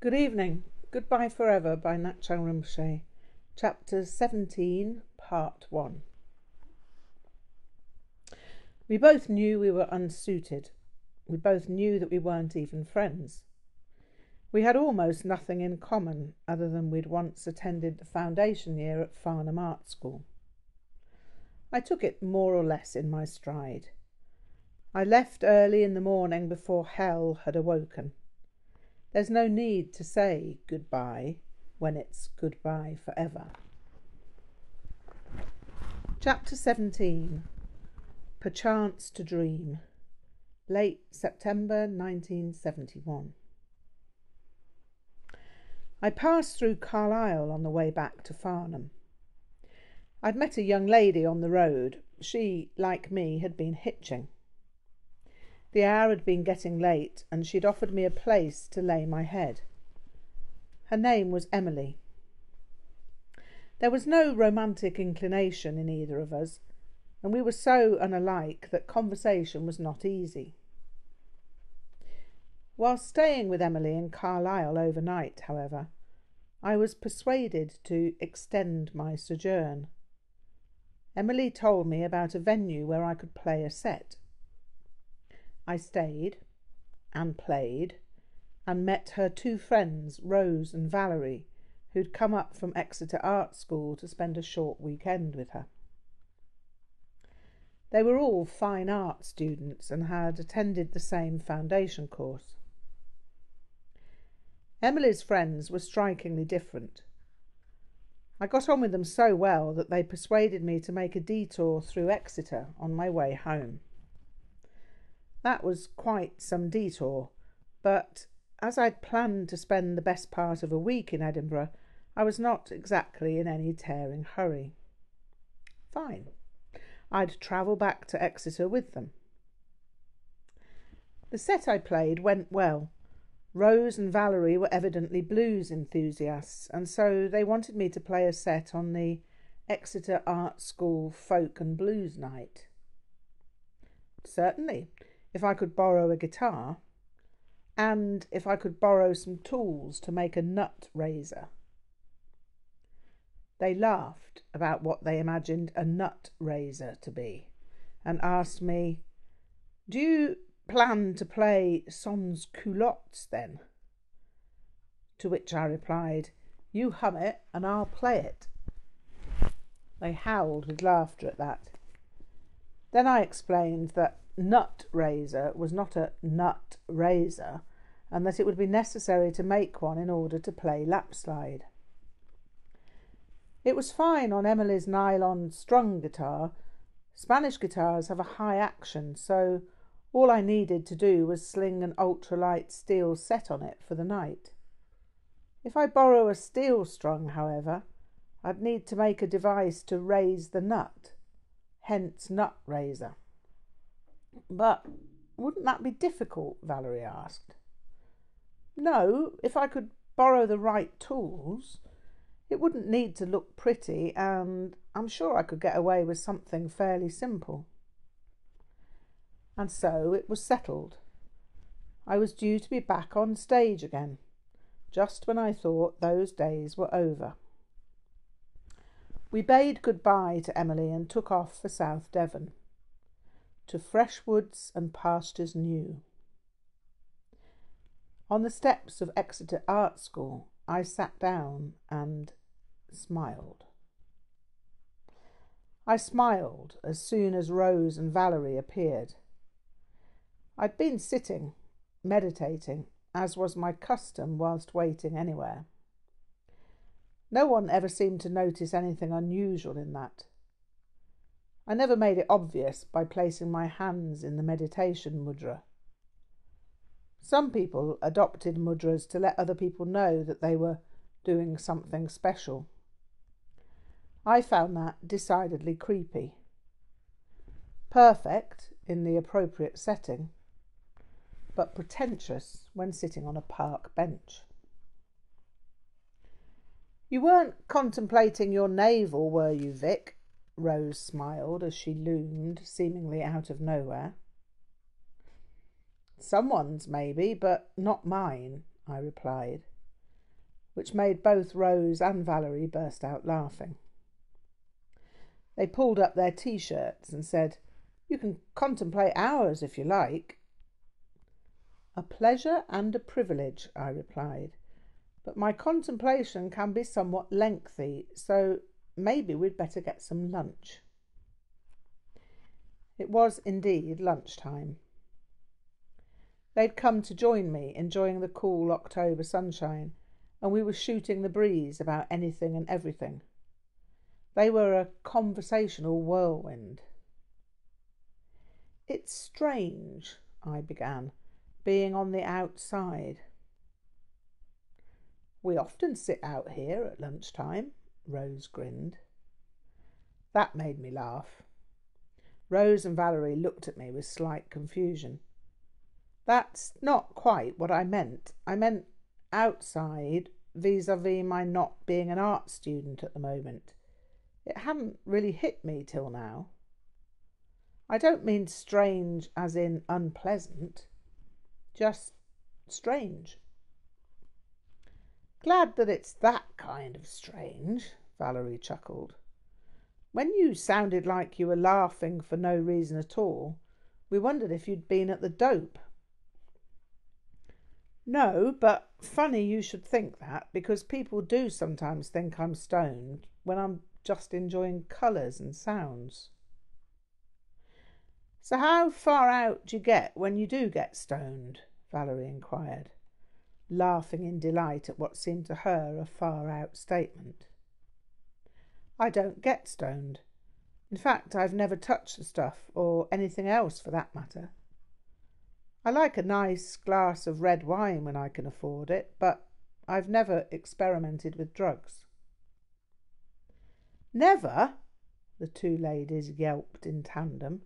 Good evening. Goodbye Forever by Ngak'chang Rinpoche. Chapter 17, Part 1. We both knew we were unsuited. We both knew that we weren't even friends. We had almost nothing in common other than we'd once attended the foundation year at Farnham Art School. I took it more or less in my stride. I left early in the morning before hell had awoken. There's no need to say goodbye when it's goodbye forever. Chapter 17 Perchance to Dream. Late September 1971. I passed through Carlisle on the way back to Farnham. I'd met a young lady on the road. She, like me, had been hitching. The hour had been getting late, and she'd offered me a place to lay my head. Her name was Emily. There was no romantic inclination in either of us, and we were so unalike that conversation was not easy. While staying with Emily in Carlisle overnight, however, I was persuaded to extend my sojourn. Emily told me about a venue where I could play a set. I stayed and played and met her two friends, Rose and Valerie, who'd come up from Exeter Art School to spend a short weekend with her. They were all fine art students and had attended the same foundation course. Emily's friends were strikingly different. I got on with them so well that they persuaded me to make a detour through Exeter on my way home. That was quite some detour, but as I'd planned to spend the best part of a week in Edinburgh, I was not exactly in any tearing hurry. Fine. I'd travel back to Exeter with them. The set I played went well. Rose and Valerie were evidently blues enthusiasts, and so they wanted me to play a set on the Exeter Art School Folk and Blues Night. Certainly, if I could borrow a guitar, and if I could borrow some tools to make a nut raiser. They laughed about what they imagined a nut raiser to be and asked me, Do you plan to play sans culottes then? To which I replied, You hum it and I'll play it. They howled with laughter at that. Then I explained that nut raiser was not a nut raiser, and that it would be necessary to make one in order to play lapslide. It was fine on Emily's nylon strung guitar. Spanish guitars have a high action, so all I needed to do was sling an ultralight steel set on it for the night. If I borrow a steel strung, however, I'd need to make a device to raise the nut, hence nut raiser. But wouldn't that be difficult? Valerie asked. No, if I could borrow the right tools. It wouldn't need to look pretty, and I'm sure I could get away with something fairly simple. And so it was settled. I was due to be back on stage again, just when I thought those days were over. We bade goodbye to Emily and took off for South Devon to fresh woods and pastures new. On the steps of Exeter Art School, I sat down and smiled. I smiled as soon as Rose and Valerie appeared. I'd been sitting, meditating, as was my custom whilst waiting anywhere. No one ever seemed to notice anything unusual in that. I never made it obvious by placing my hands in the meditation mudra. Some people adopted mudras to let other people know that they were doing something special. I found that decidedly creepy. Perfect in the appropriate setting, but pretentious when sitting on a park bench. You weren't contemplating your navel, were you, Vic? Rose smiled as she loomed, seemingly out of nowhere. Someone's, maybe, but not mine, I replied. which made both Rose and Valerie burst out laughing. They pulled up their t shirts and said, You can contemplate ours if you like. A pleasure and a privilege, I replied, but my contemplation can be somewhat lengthy, so maybe we'd better get some lunch. It was indeed lunchtime. They'd come to join me, enjoying the cool October sunshine, and we were shooting the breeze about anything and everything. They were a conversational whirlwind. It's strange, I began, being on the outside. We often sit out here at lunchtime, Rose grinned. That made me laugh. Rose and Valerie looked at me with slight confusion. That's not quite what I meant. I meant outside vis a vis my not being an art student at the moment. It hadn't really hit me till now. I don't mean strange as in unpleasant, just strange. Glad that it's that kind of strange, Valerie chuckled. When you sounded like you were laughing for no reason at all, we wondered if you'd been at the dope. No, but funny you should think that because people do sometimes think I'm stoned when I'm just enjoying colours and sounds. So, how far out do you get when you do get stoned? Valerie inquired, laughing in delight at what seemed to her a far out statement. I don't get stoned. In fact, I've never touched the stuff, or anything else for that matter. I like a nice glass of red wine when I can afford it, but I've never experimented with drugs. Never? The two ladies yelped in tandem.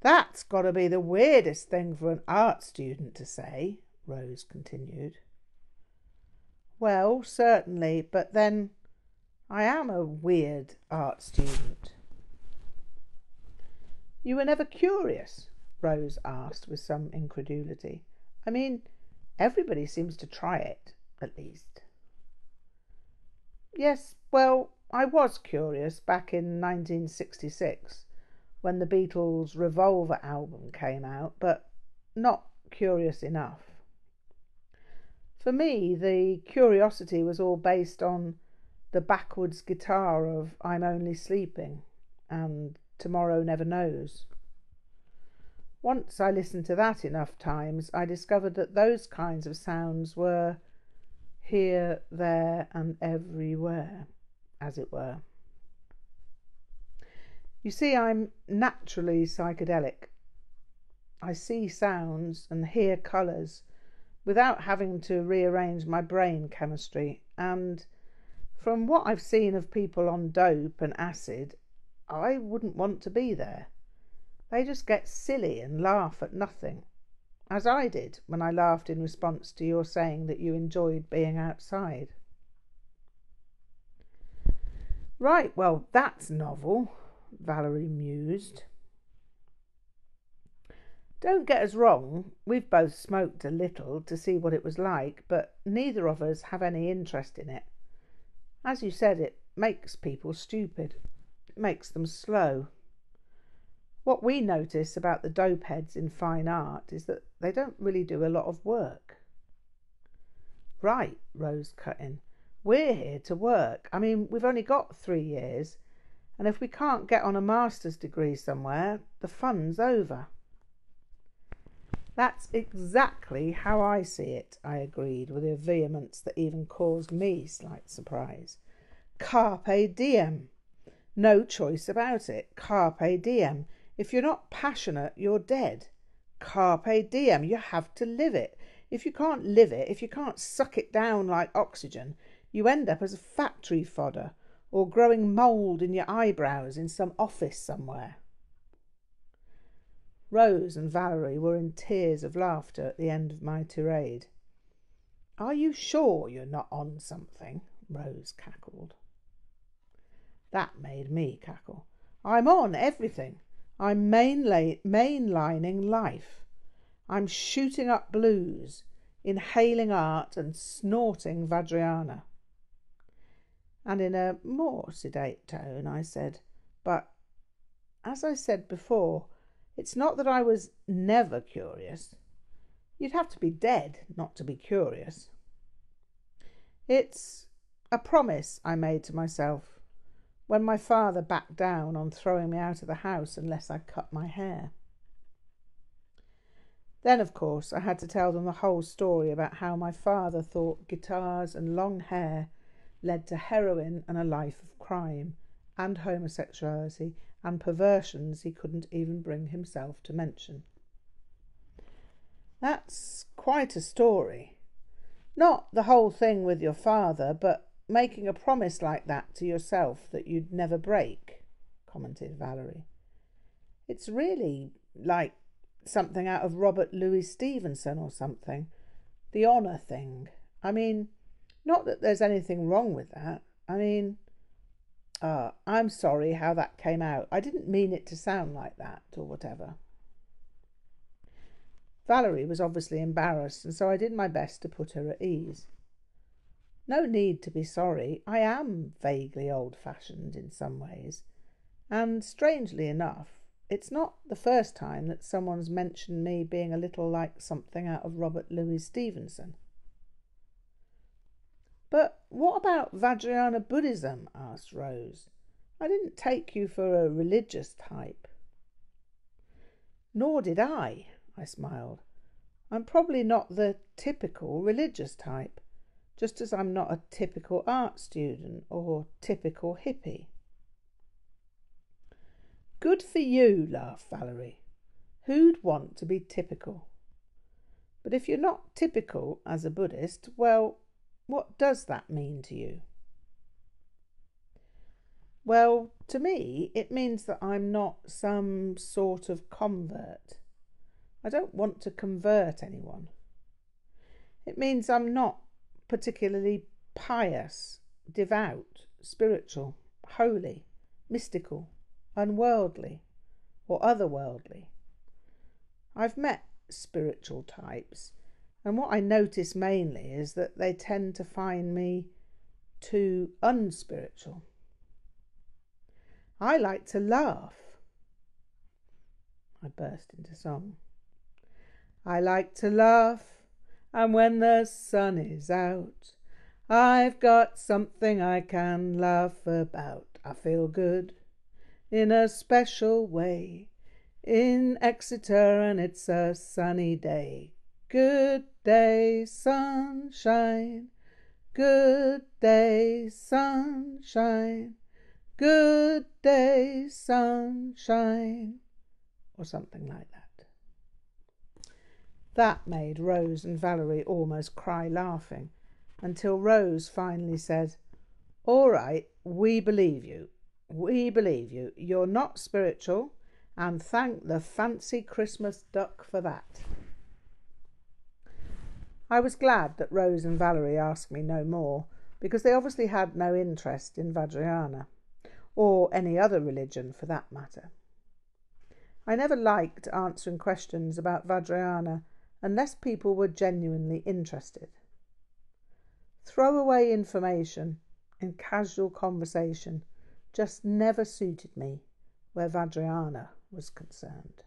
That's got to be the weirdest thing for an art student to say, Rose continued. Well, certainly, but then I am a weird art student. You were never curious? Rose asked with some incredulity. I mean, everybody seems to try it, at least. Yes, well, I was curious back in 1966 when the Beatles' Revolver album came out, but not curious enough. For me, the curiosity was all based on the backwards guitar of I'm Only Sleeping and Tomorrow Never Knows. Once I listened to that enough times, I discovered that those kinds of sounds were here, there, and everywhere as it were. You see, I'm naturally psychedelic. I see sounds and hear colours without having to rearrange my brain chemistry. And from what I've seen of people on dope and acid, I wouldn't want to be there. They just get silly and laugh at nothing, as I did when I laughed in response to your saying that you enjoyed being outside. Right, well, that's novel, Valerie mused. Don't get us wrong, we've both smoked a little to see what it was like, but neither of us have any interest in it. As you said, it makes people stupid, it makes them slow. What we notice about the dope heads in fine art is that they don't really do a lot of work. Right, Rose cut in. We're here to work. I mean, we've only got three years, and if we can't get on a master's degree somewhere, the fun's over. That's exactly how I see it, I agreed with a vehemence that even caused me slight surprise. Carpe diem. No choice about it. Carpe diem. If you're not passionate, you're dead. Carpe diem. You have to live it. If you can't live it, if you can't suck it down like oxygen, you end up as a factory fodder or growing mould in your eyebrows in some office somewhere. Rose and Valerie were in tears of laughter at the end of my tirade. Are you sure you're not on something? Rose cackled. That made me cackle. I'm on everything. I'm mainlining life. I'm shooting up blues, inhaling art, and snorting Vajrayana. and in a more sedate tone I said, But as I said before, it's not that I was never curious. You'd have to be dead not to be curious. It's a promise I made to myself when my father backed down on throwing me out of the house unless I cut my hair. Then, of course, I had to tell them the whole story about how my father thought guitars and long hair led to heroin and a life of crime, and homosexuality and perversions he couldn't even bring himself to mention. That's quite a story. Not the whole thing with your father, but making a promise like that to yourself that you'd never break, commented Valerie. It's really like something out of Robert Louis Stevenson or something. The honour thing. I mean, not that there's anything wrong with that. I mean, uh, I'm sorry how that came out. I didn't mean it to sound like that or whatever. Valerie was obviously embarrassed, and so I did my best to put her at ease. No need to be sorry. I am vaguely old fashioned in some ways, and strangely enough, it's not the first time that someone's mentioned me being a little like something out of Robert Louis Stevenson. But what about Vajrayana Buddhism? asked Rose. I didn't take you for a religious type. Nor did I, I smiled. I'm probably not the typical religious type, just as I'm not a typical art student or typical hippie. Good for you, laughed Valerie. Who'd want to be typical? But if you're not typical as a Buddhist, well, what does that mean to you? Well, to me, it means that I'm not some sort of convert. I don't want to convert anyone. It means I'm not particularly pious, devout, spiritual, holy, mystical, unworldly, or otherworldly. I've met spiritual types and what I notice mainly is that they tend to find me too unspiritual. I like to laugh. I burst into song. I like to laugh, and when the sun is out, I've got something I can laugh about. I feel good in a special way in Exeter, and it's a sunny day. Good day, sunshine. Good day, sunshine. Good day, sunshine. Or something like that. That made Rose and Valerie almost cry laughing until Rose finally said, All right, we believe you. We believe you. You're not spiritual, and thank the fancy Christmas duck for that. I was glad that Rose and Valerie asked me no more, because they obviously had no interest in Vajrayana, or any other religion for that matter. I never liked answering questions about Vajrayana unless people were genuinely interested. Throwaway information in casual conversation just never suited me where Vajrayana was concerned.